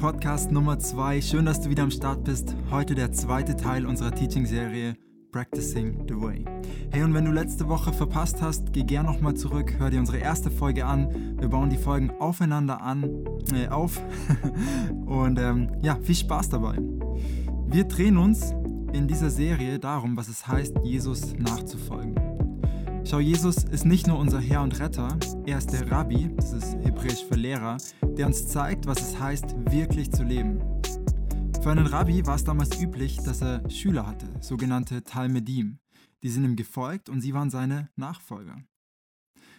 Podcast Nummer 2. Schön, dass du wieder am Start bist. Heute der zweite Teil unserer Teaching-Serie Practicing the Way. Hey, und wenn du letzte Woche verpasst hast, geh gern nochmal zurück, hör dir unsere erste Folge an. Wir bauen die Folgen aufeinander an, äh, auf. und ähm, ja, viel Spaß dabei. Wir drehen uns in dieser Serie darum, was es heißt, Jesus nachzufolgen. Schau, Jesus ist nicht nur unser Herr und Retter, er ist der Rabbi, das ist hebräisch für Lehrer, der uns zeigt, was es heißt, wirklich zu leben. Für einen Rabbi war es damals üblich, dass er Schüler hatte, sogenannte Talmedim. Die sind ihm gefolgt und sie waren seine Nachfolger.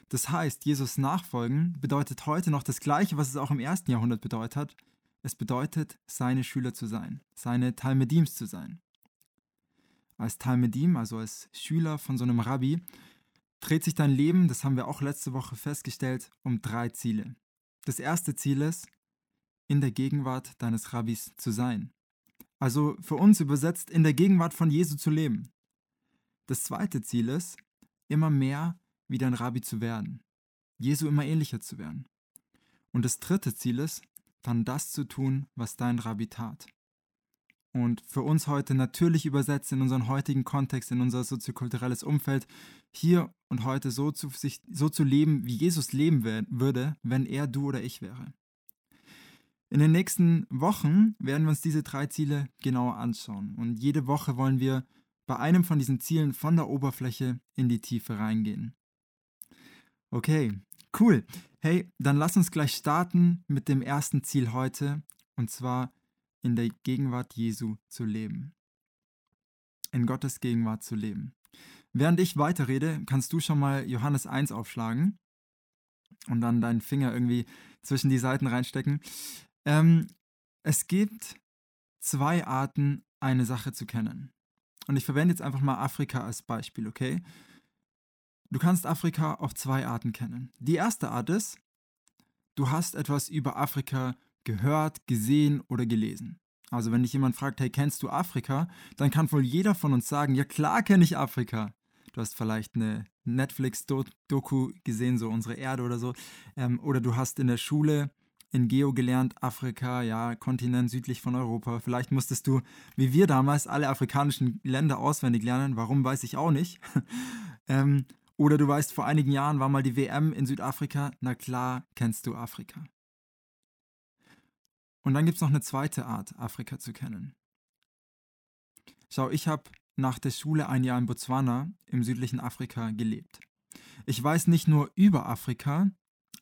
Das heißt, Jesus nachfolgen bedeutet heute noch das Gleiche, was es auch im ersten Jahrhundert bedeutet hat. Es bedeutet, seine Schüler zu sein, seine Talmedims zu sein. Als Talmedim, also als Schüler von so einem Rabbi, dreht sich dein Leben, das haben wir auch letzte Woche festgestellt, um drei Ziele. Das erste Ziel ist, in der Gegenwart deines Rabbis zu sein. Also für uns übersetzt, in der Gegenwart von Jesu zu leben. Das zweite Ziel ist, immer mehr wie dein Rabbi zu werden. Jesu immer ähnlicher zu werden. Und das dritte Ziel ist, dann das zu tun, was dein Rabbi tat und für uns heute natürlich übersetzt in unseren heutigen Kontext, in unser soziokulturelles Umfeld, hier und heute so zu, sich, so zu leben, wie Jesus leben würde, wenn er du oder ich wäre. In den nächsten Wochen werden wir uns diese drei Ziele genauer anschauen und jede Woche wollen wir bei einem von diesen Zielen von der Oberfläche in die Tiefe reingehen. Okay, cool. Hey, dann lass uns gleich starten mit dem ersten Ziel heute und zwar in der Gegenwart Jesu zu leben. In Gottes Gegenwart zu leben. Während ich weiterrede, kannst du schon mal Johannes 1 aufschlagen und dann deinen Finger irgendwie zwischen die Seiten reinstecken. Ähm, es gibt zwei Arten, eine Sache zu kennen. Und ich verwende jetzt einfach mal Afrika als Beispiel, okay? Du kannst Afrika auf zwei Arten kennen. Die erste Art ist, du hast etwas über Afrika gehört, gesehen oder gelesen. Also wenn dich jemand fragt, hey, kennst du Afrika? Dann kann wohl jeder von uns sagen, ja klar kenne ich Afrika. Du hast vielleicht eine Netflix-Doku gesehen, so unsere Erde oder so. Ähm, oder du hast in der Schule in Geo gelernt, Afrika, ja, Kontinent südlich von Europa. Vielleicht musstest du, wie wir damals, alle afrikanischen Länder auswendig lernen. Warum, weiß ich auch nicht. ähm, oder du weißt, vor einigen Jahren war mal die WM in Südafrika. Na klar, kennst du Afrika. Und dann gibt es noch eine zweite Art, Afrika zu kennen. Schau, ich habe nach der Schule ein Jahr in Botswana im südlichen Afrika gelebt. Ich weiß nicht nur über Afrika,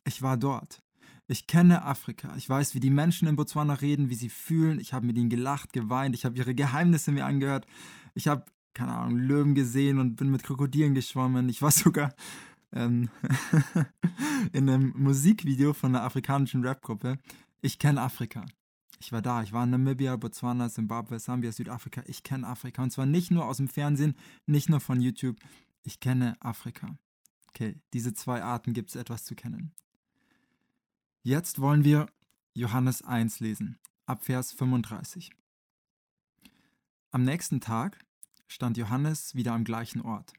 ich war dort. Ich kenne Afrika. Ich weiß, wie die Menschen in Botswana reden, wie sie fühlen. Ich habe mit ihnen gelacht, geweint. Ich habe ihre Geheimnisse mir angehört. Ich habe, keine Ahnung, Löwen gesehen und bin mit Krokodilen geschwommen. Ich war sogar ähm, in einem Musikvideo von einer afrikanischen Rapgruppe. Ich kenne Afrika. Ich war da. Ich war in Namibia, Botswana, Zimbabwe, Sambia, Südafrika. Ich kenne Afrika. Und zwar nicht nur aus dem Fernsehen, nicht nur von YouTube. Ich kenne Afrika. Okay, diese zwei Arten gibt es etwas zu kennen. Jetzt wollen wir Johannes 1 lesen, ab Vers 35. Am nächsten Tag stand Johannes wieder am gleichen Ort.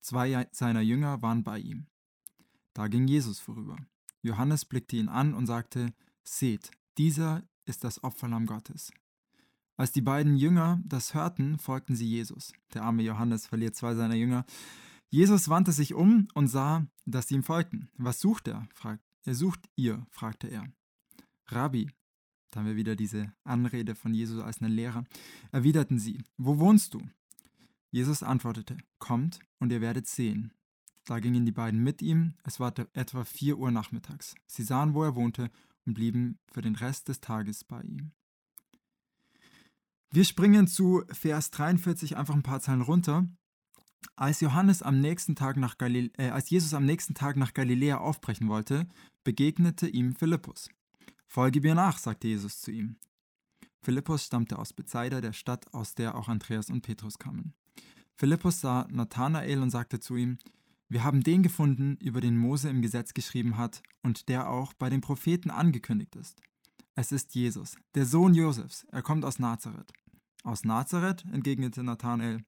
Zwei seiner Jünger waren bei ihm. Da ging Jesus vorüber. Johannes blickte ihn an und sagte, Seht, dieser ist das Opferlamm Gottes. Als die beiden Jünger das hörten, folgten sie Jesus. Der arme Johannes verliert zwei seiner Jünger. Jesus wandte sich um und sah, dass sie ihm folgten. Was sucht er? Fragt, er sucht ihr, fragte er. Rabbi, da haben wir wieder diese Anrede von Jesus als einen Lehrer, erwiderten sie, wo wohnst du? Jesus antwortete, kommt und ihr werdet sehen. Da gingen die beiden mit ihm, es war etwa vier Uhr nachmittags. Sie sahen, wo er wohnte und blieben für den Rest des Tages bei ihm. Wir springen zu Vers 43 einfach ein paar Zeilen runter. Als, Johannes am nächsten Tag nach Galile äh, als Jesus am nächsten Tag nach Galiläa aufbrechen wollte, begegnete ihm Philippus. Folge mir nach, sagte Jesus zu ihm. Philippus stammte aus Bethsaida, der Stadt, aus der auch Andreas und Petrus kamen. Philippus sah Nathanael und sagte zu ihm: wir haben den gefunden, über den Mose im Gesetz geschrieben hat und der auch bei den Propheten angekündigt ist. Es ist Jesus, der Sohn Josefs. Er kommt aus Nazareth. Aus Nazareth? entgegnete Nathanael.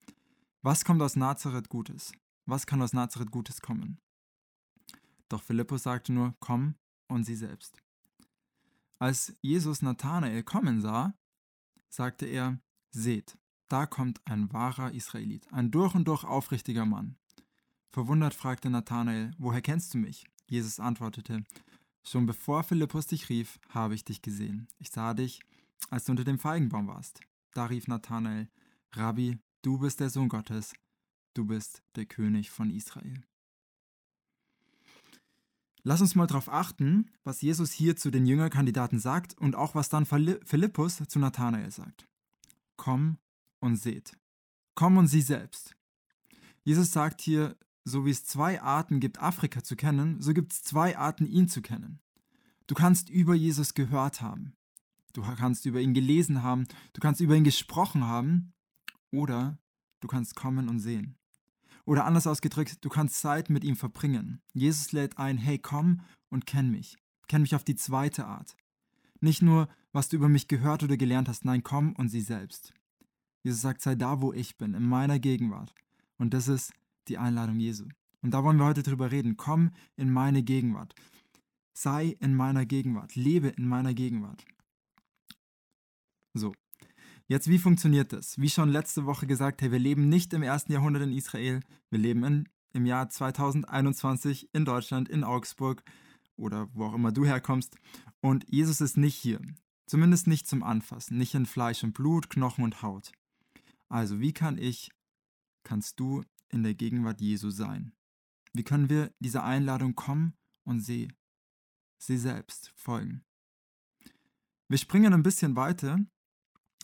Was kommt aus Nazareth Gutes? Was kann aus Nazareth Gutes kommen? Doch Philippus sagte nur, komm und sieh selbst. Als Jesus Nathanael kommen sah, sagte er, seht, da kommt ein wahrer Israelit, ein durch und durch aufrichtiger Mann. Verwundert fragte Nathanael, woher kennst du mich? Jesus antwortete, schon bevor Philippus dich rief, habe ich dich gesehen. Ich sah dich, als du unter dem Feigenbaum warst. Da rief Nathanael, Rabbi, du bist der Sohn Gottes, du bist der König von Israel. Lass uns mal darauf achten, was Jesus hier zu den Jüngerkandidaten sagt und auch was dann Philippus zu Nathanael sagt. Komm und seht. Komm und sieh selbst. Jesus sagt hier, so wie es zwei Arten gibt, Afrika zu kennen, so gibt es zwei Arten, ihn zu kennen. Du kannst über Jesus gehört haben. Du kannst über ihn gelesen haben. Du kannst über ihn gesprochen haben. Oder du kannst kommen und sehen. Oder anders ausgedrückt, du kannst Zeit mit ihm verbringen. Jesus lädt ein, hey, komm und kenn mich. Kenn mich auf die zweite Art. Nicht nur, was du über mich gehört oder gelernt hast, nein, komm und sieh selbst. Jesus sagt, sei da, wo ich bin, in meiner Gegenwart. Und das ist die Einladung Jesu. Und da wollen wir heute drüber reden. Komm in meine Gegenwart. Sei in meiner Gegenwart. Lebe in meiner Gegenwart. So, Jetzt, wie funktioniert das? Wie schon letzte Woche gesagt, hey, wir leben nicht im ersten Jahrhundert in Israel, wir leben in, im Jahr 2021 in Deutschland, in Augsburg oder wo auch immer du herkommst. Und Jesus ist nicht hier. Zumindest nicht zum Anfassen, nicht in Fleisch und Blut, Knochen und Haut. Also, wie kann ich, kannst du in der Gegenwart Jesu sein? Wie können wir dieser Einladung kommen und seh, seh selbst folgen? Wir springen ein bisschen weiter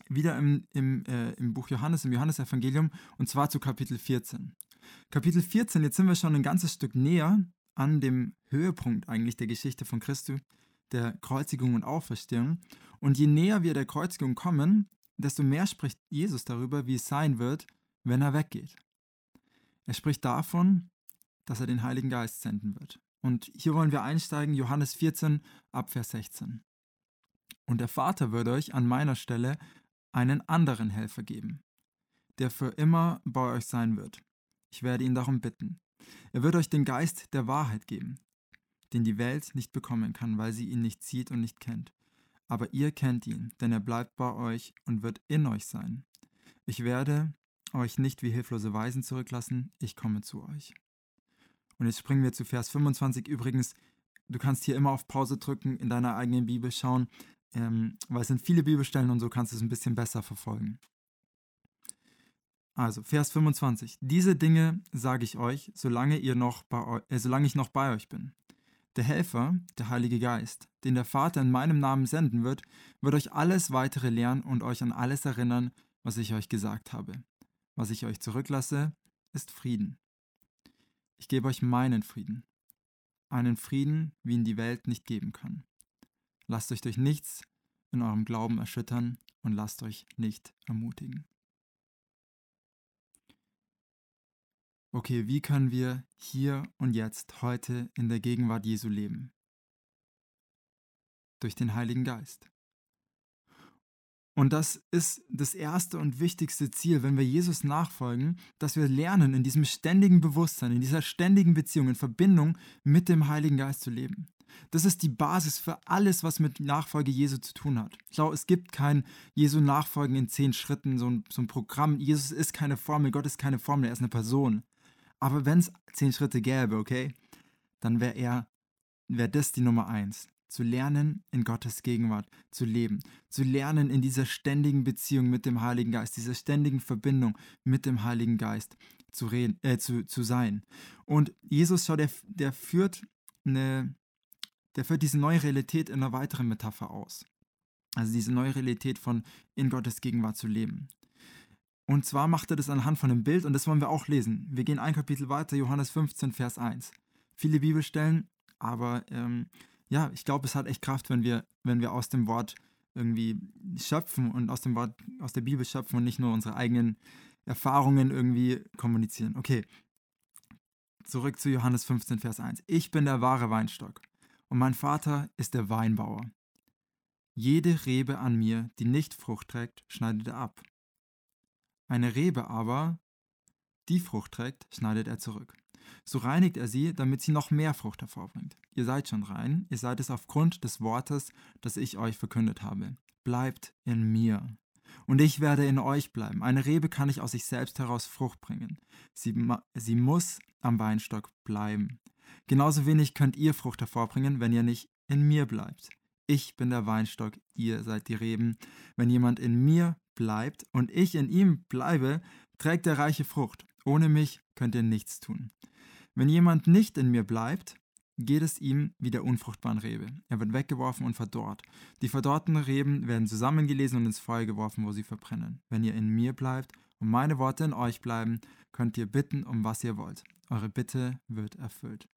wieder im, im, äh, im Buch Johannes, im Johannesevangelium, und zwar zu Kapitel 14. Kapitel 14, jetzt sind wir schon ein ganzes Stück näher an dem Höhepunkt eigentlich der Geschichte von Christus, der Kreuzigung und Auferstehung. Und je näher wir der Kreuzigung kommen, desto mehr spricht Jesus darüber, wie es sein wird, wenn er weggeht. Er spricht davon, dass er den Heiligen Geist senden wird. Und hier wollen wir einsteigen, Johannes 14 ab Vers 16. Und der Vater wird euch an meiner Stelle einen anderen Helfer geben, der für immer bei euch sein wird. Ich werde ihn darum bitten. Er wird euch den Geist der Wahrheit geben, den die Welt nicht bekommen kann, weil sie ihn nicht sieht und nicht kennt. Aber ihr kennt ihn, denn er bleibt bei euch und wird in euch sein. Ich werde euch nicht wie hilflose Weisen zurücklassen, ich komme zu euch. Und jetzt springen wir zu Vers 25. Übrigens, du kannst hier immer auf Pause drücken, in deiner eigenen Bibel schauen ähm, weil es sind viele Bibelstellen und so kannst du es ein bisschen besser verfolgen. Also, Vers 25. Diese Dinge sage ich euch, solange, ihr noch bei, äh, solange ich noch bei euch bin. Der Helfer, der Heilige Geist, den der Vater in meinem Namen senden wird, wird euch alles weitere lehren und euch an alles erinnern, was ich euch gesagt habe. Was ich euch zurücklasse, ist Frieden. Ich gebe euch meinen Frieden. Einen Frieden, wie ihn die Welt nicht geben kann. Lasst euch durch nichts in eurem Glauben erschüttern und lasst euch nicht ermutigen. Okay, wie können wir hier und jetzt heute in der Gegenwart Jesu leben? Durch den Heiligen Geist. Und das ist das erste und wichtigste Ziel, wenn wir Jesus nachfolgen, dass wir lernen, in diesem ständigen Bewusstsein, in dieser ständigen Beziehung, in Verbindung mit dem Heiligen Geist zu leben. Das ist die Basis für alles, was mit Nachfolge Jesu zu tun hat. Ich glaube, es gibt kein Jesu Nachfolgen in zehn Schritten, so ein, so ein Programm. Jesus ist keine Formel, Gott ist keine Formel, er ist eine Person. Aber wenn es zehn Schritte gäbe, okay, dann wäre er, wäre das die Nummer eins zu lernen, in Gottes Gegenwart zu leben, zu lernen, in dieser ständigen Beziehung mit dem Heiligen Geist, dieser ständigen Verbindung mit dem Heiligen Geist zu, reden, äh, zu, zu sein. Und Jesus, schau, der, der führt eine, der führt diese neue Realität in einer weiteren Metapher aus. Also diese neue Realität von in Gottes Gegenwart zu leben. Und zwar macht er das anhand von einem Bild und das wollen wir auch lesen. Wir gehen ein Kapitel weiter, Johannes 15, Vers 1. Viele Bibelstellen, aber ähm, ja, ich glaube, es hat echt Kraft, wenn wir, wenn wir aus dem Wort irgendwie schöpfen und aus dem Wort, aus der Bibel schöpfen und nicht nur unsere eigenen Erfahrungen irgendwie kommunizieren. Okay, zurück zu Johannes 15, Vers 1. Ich bin der wahre Weinstock und mein Vater ist der Weinbauer. Jede Rebe an mir, die nicht Frucht trägt, schneidet er ab. Eine Rebe aber, die Frucht trägt, schneidet er zurück. So reinigt er sie, damit sie noch mehr Frucht hervorbringt. Ihr seid schon rein, ihr seid es aufgrund des Wortes, das ich euch verkündet habe. Bleibt in mir. Und ich werde in euch bleiben. Eine Rebe kann nicht aus sich selbst heraus Frucht bringen. Sie, sie muss am Weinstock bleiben. Genauso wenig könnt ihr Frucht hervorbringen, wenn ihr nicht in mir bleibt. Ich bin der Weinstock, ihr seid die Reben. Wenn jemand in mir bleibt und ich in ihm bleibe, trägt er reiche Frucht. Ohne mich könnt ihr nichts tun. Wenn jemand nicht in mir bleibt, geht es ihm wie der unfruchtbaren Rebe. Er wird weggeworfen und verdorrt. Die verdorrten Reben werden zusammengelesen und ins Feuer geworfen, wo sie verbrennen. Wenn ihr in mir bleibt und meine Worte in euch bleiben, könnt ihr bitten, um was ihr wollt. Eure Bitte wird erfüllt.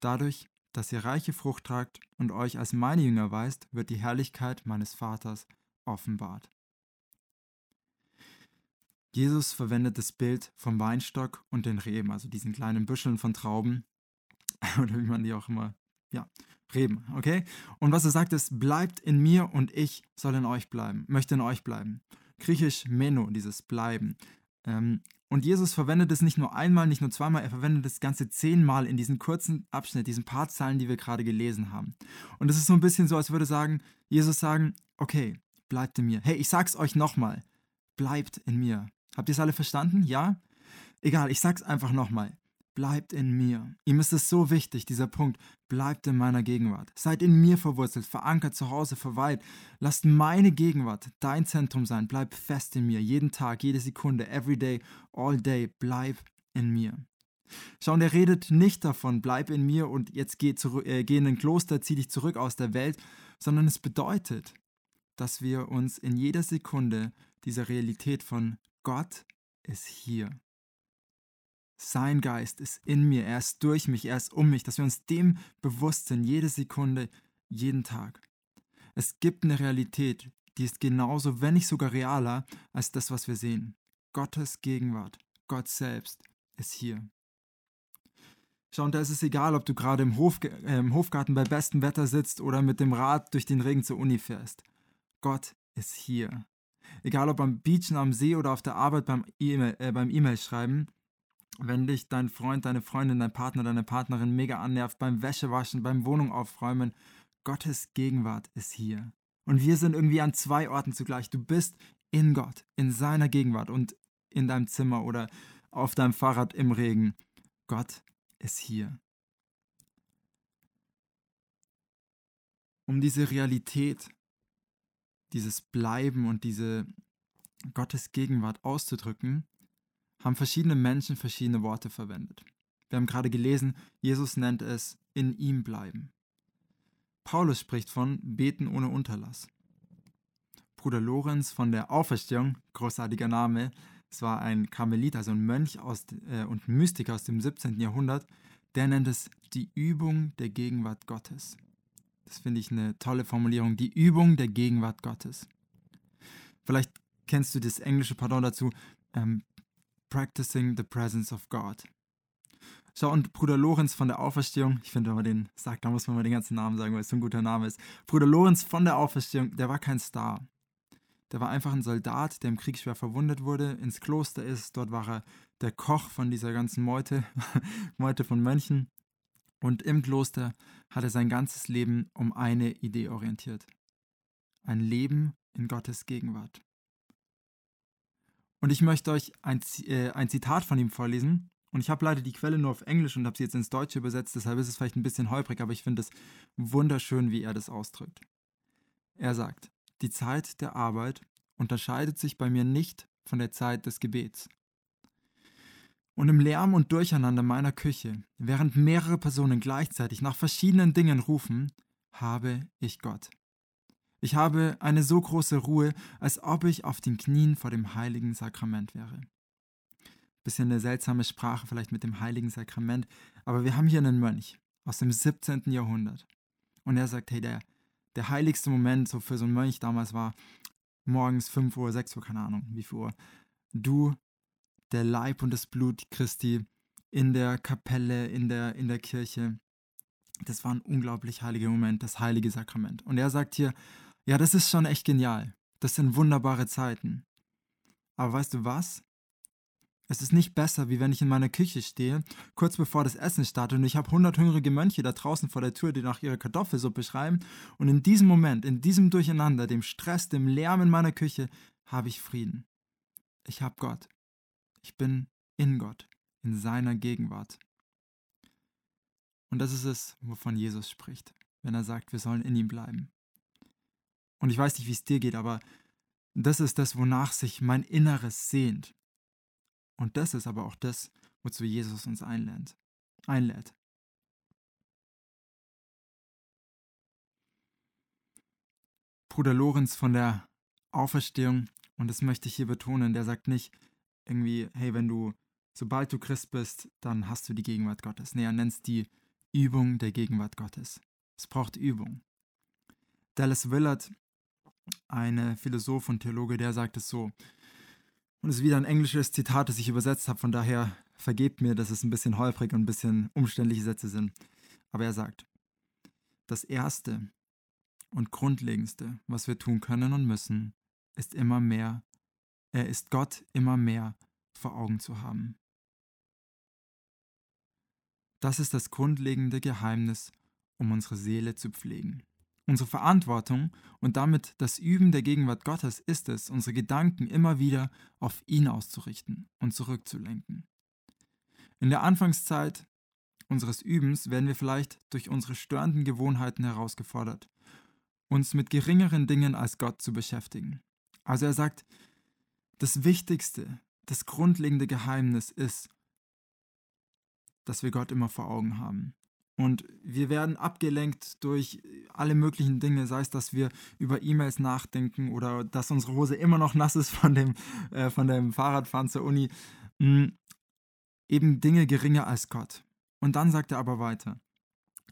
Dadurch, dass ihr reiche Frucht tragt und euch als meine Jünger weist, wird die Herrlichkeit meines Vaters offenbart. Jesus verwendet das Bild vom Weinstock und den Reben, also diesen kleinen Büscheln von Trauben, oder wie man die auch immer, ja, Reben, okay? Und was er sagt ist, bleibt in mir und ich soll in euch bleiben, möchte in euch bleiben. Griechisch Meno, dieses Bleiben. Ähm, und Jesus verwendet es nicht nur einmal, nicht nur zweimal, er verwendet es ganze zehnmal in diesem kurzen Abschnitt, diesen paar Zeilen, die wir gerade gelesen haben. Und es ist so ein bisschen so, als würde sagen, Jesus sagen, okay, bleibt in mir. Hey, ich sag's euch nochmal, bleibt in mir. Habt ihr es alle verstanden? Ja? Egal, ich sag's einfach nochmal. Bleibt in mir. Ihm ist es so wichtig, dieser Punkt. Bleibt in meiner Gegenwart. Seid in mir verwurzelt, verankert zu Hause, verweilt. Lasst meine Gegenwart dein Zentrum sein. Bleib fest in mir. Jeden Tag, jede Sekunde, every day, all day. Bleib in mir. Schau, und er redet nicht davon, bleib in mir und jetzt geh, zurück, äh, geh in ein Kloster, zieh dich zurück aus der Welt, sondern es bedeutet, dass wir uns in jeder Sekunde dieser Realität von Gott ist hier. Sein Geist ist in mir, er ist durch mich, er ist um mich, dass wir uns dem bewusst sind, jede Sekunde, jeden Tag. Es gibt eine Realität, die ist genauso, wenn nicht sogar realer, als das, was wir sehen. Gottes Gegenwart, Gott selbst ist hier. Schau, und da ist es egal, ob du gerade im, Hof, äh, im Hofgarten bei bestem Wetter sitzt oder mit dem Rad durch den Regen zur Uni fährst. Gott ist hier. Egal ob am Beachen, am See oder auf der Arbeit beim E-Mail äh, e schreiben, wenn dich dein Freund, deine Freundin, dein Partner, deine Partnerin mega annervt, beim Wäschewaschen, beim Wohnung aufräumen, Gottes Gegenwart ist hier. Und wir sind irgendwie an zwei Orten zugleich. Du bist in Gott, in seiner Gegenwart und in deinem Zimmer oder auf deinem Fahrrad im Regen. Gott ist hier. Um diese Realität dieses Bleiben und diese Gottes Gegenwart auszudrücken, haben verschiedene Menschen verschiedene Worte verwendet. Wir haben gerade gelesen, Jesus nennt es in ihm bleiben. Paulus spricht von beten ohne Unterlass. Bruder Lorenz von der Auferstehung, großartiger Name, es war ein Karmelit, also ein Mönch aus, äh, und Mystiker aus dem 17. Jahrhundert, der nennt es die Übung der Gegenwart Gottes. Das finde ich eine tolle Formulierung. Die Übung der Gegenwart Gottes. Vielleicht kennst du das englische Pardon dazu. Ähm, Practicing the Presence of God. Schau, und Bruder Lorenz von der Auferstehung, ich finde, wenn man den sagt, da muss man mal den ganzen Namen sagen, weil es so ein guter Name ist. Bruder Lorenz von der Auferstehung, der war kein Star. Der war einfach ein Soldat, der im Krieg schwer verwundet wurde, ins Kloster ist. Dort war er der Koch von dieser ganzen Meute, Meute von Mönchen. Und im Kloster hat er sein ganzes Leben um eine Idee orientiert. Ein Leben in Gottes Gegenwart. Und ich möchte euch ein, äh, ein Zitat von ihm vorlesen. Und ich habe leider die Quelle nur auf Englisch und habe sie jetzt ins Deutsche übersetzt, deshalb ist es vielleicht ein bisschen holprig, aber ich finde es wunderschön, wie er das ausdrückt. Er sagt, die Zeit der Arbeit unterscheidet sich bei mir nicht von der Zeit des Gebets. Und im Lärm und Durcheinander meiner Küche, während mehrere Personen gleichzeitig nach verschiedenen Dingen rufen, habe ich Gott. Ich habe eine so große Ruhe, als ob ich auf den Knien vor dem heiligen Sakrament wäre. Bisschen eine seltsame Sprache vielleicht mit dem heiligen Sakrament, aber wir haben hier einen Mönch aus dem 17. Jahrhundert. Und er sagt, hey, der, der heiligste Moment so für so einen Mönch damals war morgens 5 Uhr, 6 Uhr, keine Ahnung, wie viel Uhr. Du der Leib und das Blut Christi in der Kapelle, in der, in der Kirche. Das war ein unglaublich heiliger Moment, das heilige Sakrament. Und er sagt hier, ja, das ist schon echt genial. Das sind wunderbare Zeiten. Aber weißt du was? Es ist nicht besser, wie wenn ich in meiner Küche stehe, kurz bevor das Essen startet und ich habe 100 hungrige Mönche da draußen vor der Tür, die nach ihrer Kartoffelsuppe schreiben. Und in diesem Moment, in diesem Durcheinander, dem Stress, dem Lärm in meiner Küche, habe ich Frieden. Ich habe Gott. Ich bin in Gott, in seiner Gegenwart. Und das ist es, wovon Jesus spricht, wenn er sagt, wir sollen in ihm bleiben. Und ich weiß nicht, wie es dir geht, aber das ist das, wonach sich mein Inneres sehnt. Und das ist aber auch das, wozu Jesus uns einlädt. einlädt. Bruder Lorenz von der Auferstehung, und das möchte ich hier betonen, der sagt nicht irgendwie, hey, wenn du, sobald du Christ bist, dann hast du die Gegenwart Gottes. Nee, er nennt es die Übung der Gegenwart Gottes. Es braucht Übung. Dallas Willard, ein Philosoph und Theologe, der sagt es so, und es ist wieder ein englisches Zitat, das ich übersetzt habe, von daher vergebt mir, dass es ein bisschen holprig und ein bisschen umständliche Sätze sind. Aber er sagt, das Erste und Grundlegendste, was wir tun können und müssen, ist immer mehr, ist Gott immer mehr vor Augen zu haben. Das ist das grundlegende Geheimnis, um unsere Seele zu pflegen. Unsere Verantwortung und damit das Üben der Gegenwart Gottes ist es, unsere Gedanken immer wieder auf ihn auszurichten und zurückzulenken. In der Anfangszeit unseres Übens werden wir vielleicht durch unsere störenden Gewohnheiten herausgefordert, uns mit geringeren Dingen als Gott zu beschäftigen. Also er sagt, das Wichtigste, das grundlegende Geheimnis ist, dass wir Gott immer vor Augen haben. Und wir werden abgelenkt durch alle möglichen Dinge, sei es, dass wir über E-Mails nachdenken oder dass unsere Hose immer noch nass ist von dem, äh, von dem Fahrradfahren zur Uni. Mhm. Eben Dinge geringer als Gott. Und dann sagt er aber weiter.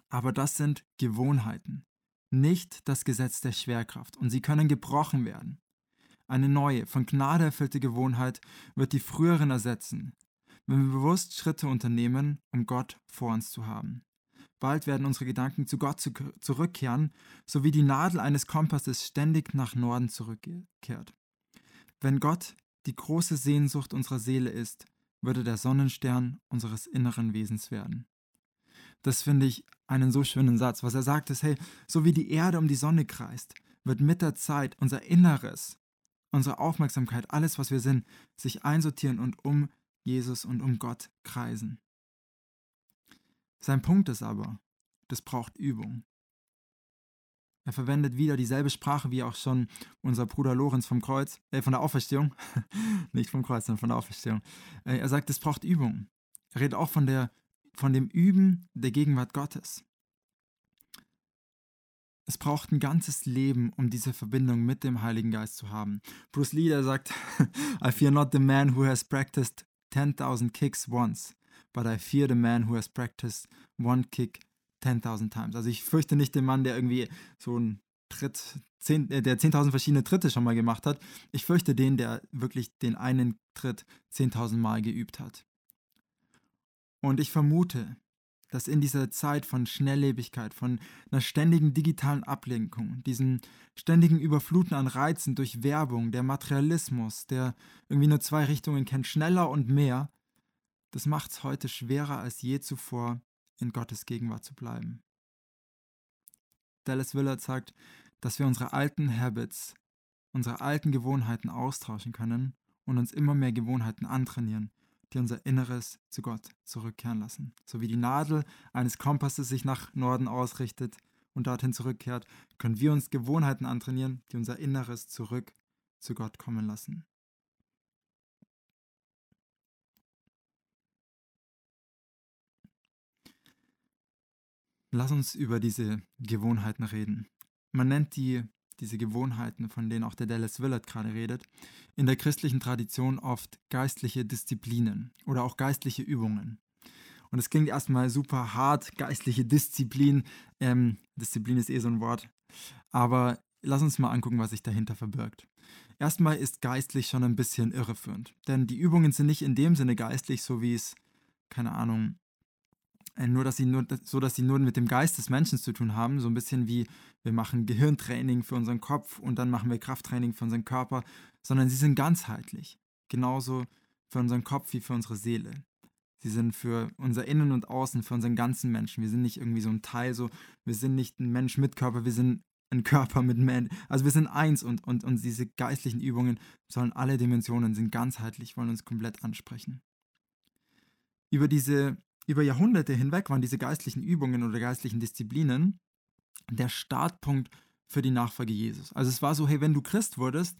Aber das sind Gewohnheiten, nicht das Gesetz der Schwerkraft. Und sie können gebrochen werden. Eine neue, von Gnade erfüllte Gewohnheit wird die früheren ersetzen, wenn wir bewusst Schritte unternehmen, um Gott vor uns zu haben. Bald werden unsere Gedanken zu Gott zurückkehren, so wie die Nadel eines Kompasses ständig nach Norden zurückkehrt. Wenn Gott die große Sehnsucht unserer Seele ist, würde der Sonnenstern unseres inneren Wesens werden. Das finde ich einen so schönen Satz. Was er sagt ist, hey, so wie die Erde um die Sonne kreist, wird mit der Zeit unser Inneres, unsere Aufmerksamkeit, alles, was wir sind, sich einsortieren und um Jesus und um Gott kreisen. Sein Punkt ist aber, das braucht Übung. Er verwendet wieder dieselbe Sprache wie auch schon unser Bruder Lorenz vom Kreuz, äh, von der Auferstehung, nicht vom Kreuz, sondern von der Auferstehung. Äh, er sagt, es braucht Übung. Er redet auch von, der, von dem Üben der Gegenwart Gottes. Es braucht ein ganzes Leben, um diese Verbindung mit dem Heiligen Geist zu haben. Bruce Lee, der sagt, I fear not the man who has practiced 10.000 kicks once, but I fear the man who has practiced one kick 10.000 times. Also ich fürchte nicht den Mann, der irgendwie so ein Tritt, 10, äh, der 10.000 verschiedene Tritte schon mal gemacht hat. Ich fürchte den, der wirklich den einen Tritt 10.000 Mal geübt hat. Und ich vermute, dass in dieser Zeit von Schnelllebigkeit, von einer ständigen digitalen Ablenkung, diesem ständigen Überfluten an Reizen durch Werbung, der Materialismus, der irgendwie nur zwei Richtungen kennt, schneller und mehr, das macht es heute schwerer als je zuvor, in Gottes Gegenwart zu bleiben. Dallas Willard sagt, dass wir unsere alten Habits, unsere alten Gewohnheiten austauschen können und uns immer mehr Gewohnheiten antrainieren, die unser Inneres zu Gott zurückkehren lassen. So wie die Nadel eines Kompasses sich nach Norden ausrichtet und dorthin zurückkehrt, können wir uns Gewohnheiten antrainieren, die unser Inneres zurück zu Gott kommen lassen. Lass uns über diese Gewohnheiten reden. Man nennt die, diese Gewohnheiten, von denen auch der Dallas Willard gerade redet, in der christlichen Tradition oft geistliche Disziplinen oder auch geistliche Übungen. Und es klingt erstmal super hart, geistliche Disziplin. Ähm, Disziplin ist eh so ein Wort. Aber lass uns mal angucken, was sich dahinter verbirgt. Erstmal ist geistlich schon ein bisschen irreführend. Denn die Übungen sind nicht in dem Sinne geistlich, so wie es, keine Ahnung, äh, nur, dass sie nur, so dass sie nur mit dem Geist des Menschen zu tun haben, so ein bisschen wie wir machen Gehirntraining für unseren Kopf und dann machen wir Krafttraining für unseren Körper, sondern sie sind ganzheitlich. Genauso für unseren Kopf wie für unsere Seele. Sie sind für unser Innen und Außen, für unseren ganzen Menschen. Wir sind nicht irgendwie so ein Teil, so, wir sind nicht ein Mensch mit Körper, wir sind ein Körper mit Mensch. Also wir sind eins und, und, und diese geistlichen Übungen sollen alle Dimensionen, sind ganzheitlich, wollen uns komplett ansprechen. Über diese, über Jahrhunderte hinweg waren diese geistlichen Übungen oder geistlichen Disziplinen der Startpunkt für die Nachfolge Jesus. Also es war so, hey, wenn du Christ wurdest,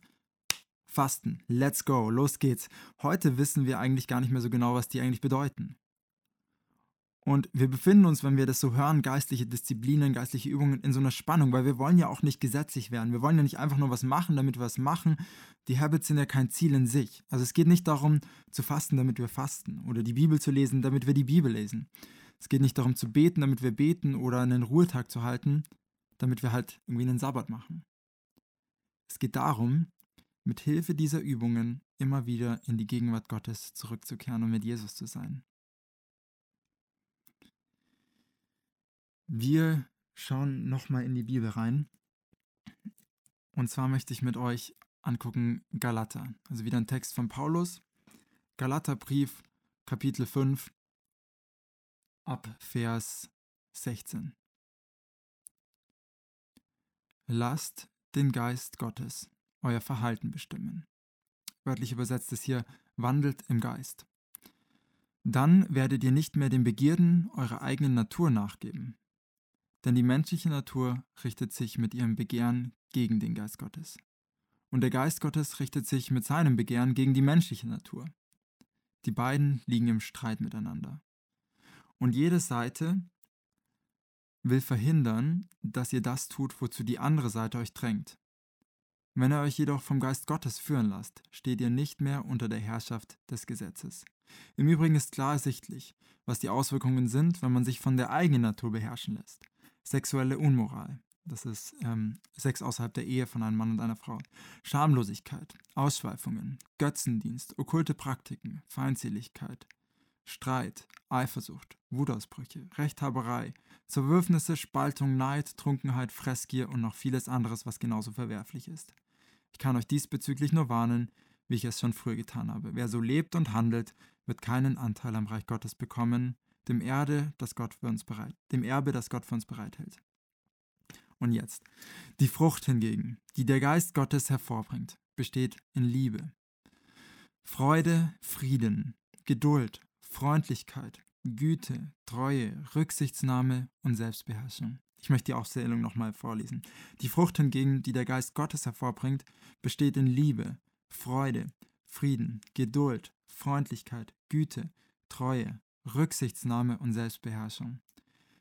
Fasten, let's go, los geht's. Heute wissen wir eigentlich gar nicht mehr so genau, was die eigentlich bedeuten. Und wir befinden uns, wenn wir das so hören, geistliche Disziplinen, geistliche Übungen in so einer Spannung, weil wir wollen ja auch nicht gesetzlich werden. Wir wollen ja nicht einfach nur was machen, damit wir was machen. Die Habits sind ja kein Ziel in sich. Also es geht nicht darum zu fasten, damit wir fasten oder die Bibel zu lesen, damit wir die Bibel lesen. Es geht nicht darum zu beten, damit wir beten oder einen Ruhetag zu halten, damit wir halt irgendwie einen Sabbat machen. Es geht darum, mit Hilfe dieser Übungen immer wieder in die Gegenwart Gottes zurückzukehren und mit Jesus zu sein. Wir schauen nochmal in die Bibel rein. Und zwar möchte ich mit euch angucken Galater. Also wieder ein Text von Paulus. Galaterbrief, Kapitel 5, ab Vers 16. Lasst den Geist Gottes euer Verhalten bestimmen. Wörtlich übersetzt es hier, wandelt im Geist. Dann werdet ihr nicht mehr den Begierden eurer eigenen Natur nachgeben. Denn die menschliche Natur richtet sich mit ihrem Begehren gegen den Geist Gottes. Und der Geist Gottes richtet sich mit seinem Begehren gegen die menschliche Natur. Die beiden liegen im Streit miteinander. Und jede Seite will verhindern, dass ihr das tut, wozu die andere Seite euch drängt. Wenn ihr euch jedoch vom Geist Gottes führen lasst, steht ihr nicht mehr unter der Herrschaft des Gesetzes. Im Übrigen ist klar ersichtlich, was die Auswirkungen sind, wenn man sich von der eigenen Natur beherrschen lässt. Sexuelle Unmoral, das ist ähm, Sex außerhalb der Ehe von einem Mann und einer Frau. Schamlosigkeit, Ausschweifungen, Götzendienst, okkulte Praktiken, Feindseligkeit, Streit, Eifersucht, Wutausbrüche, Rechthaberei, Zerwürfnisse, Spaltung, Neid, Trunkenheit, Fressgier und noch vieles anderes, was genauso verwerflich ist. Ich kann euch diesbezüglich nur warnen, wie ich es schon früher getan habe. Wer so lebt und handelt, wird keinen Anteil am Reich Gottes bekommen, dem Erde, das Gott für uns bereit, dem Erbe, das Gott für uns bereithält. Und jetzt. Die Frucht hingegen, die der Geist Gottes hervorbringt, besteht in Liebe, Freude, Frieden, Geduld, Freundlichkeit, Güte, Treue, Rücksichtsnahme und Selbstbeherrschung. Ich möchte die Aufzählung nochmal vorlesen. Die Frucht hingegen, die der Geist Gottes hervorbringt, besteht in Liebe, Freude, Frieden, Geduld, Freundlichkeit, Güte, Treue, Rücksichtsnahme und Selbstbeherrschung.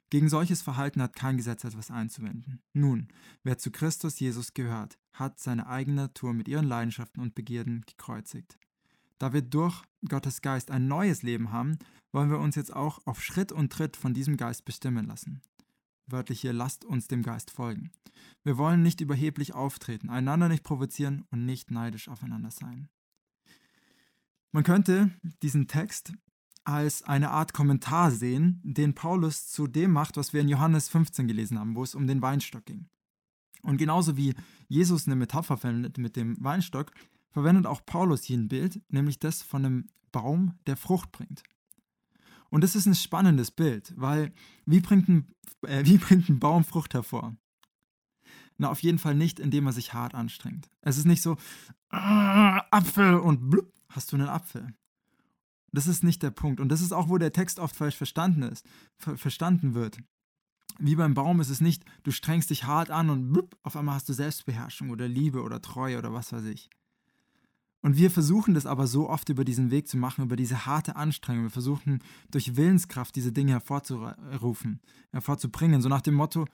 Gegen solches Verhalten hat kein Gesetz etwas einzuwenden. Nun, wer zu Christus Jesus gehört, hat seine eigene Natur mit ihren Leidenschaften und Begierden gekreuzigt. Da wir durch Gottes Geist ein neues Leben haben, wollen wir uns jetzt auch auf Schritt und Tritt von diesem Geist bestimmen lassen. Wörtlich hier, lasst uns dem Geist folgen. Wir wollen nicht überheblich auftreten, einander nicht provozieren und nicht neidisch aufeinander sein. Man könnte diesen Text als eine Art Kommentar sehen, den Paulus zu dem macht, was wir in Johannes 15 gelesen haben, wo es um den Weinstock ging. Und genauso wie Jesus eine Metapher verwendet mit dem Weinstock, verwendet auch Paulus hier ein Bild, nämlich das von einem Baum, der Frucht bringt. Und das ist ein spannendes Bild, weil wie bringt ein, äh, wie bringt ein Baum Frucht hervor? Na, auf jeden Fall nicht, indem er sich hart anstrengt. Es ist nicht so, äh, Apfel und blub, hast du einen Apfel. Das ist nicht der Punkt. Und das ist auch, wo der Text oft falsch verstanden ist, ver verstanden wird. Wie beim Baum ist es nicht, du strengst dich hart an und blub, auf einmal hast du Selbstbeherrschung oder Liebe oder Treue oder was weiß ich. Und wir versuchen das aber so oft über diesen Weg zu machen, über diese harte Anstrengung. Wir versuchen durch Willenskraft diese Dinge hervorzurufen, hervorzubringen. So nach dem Motto,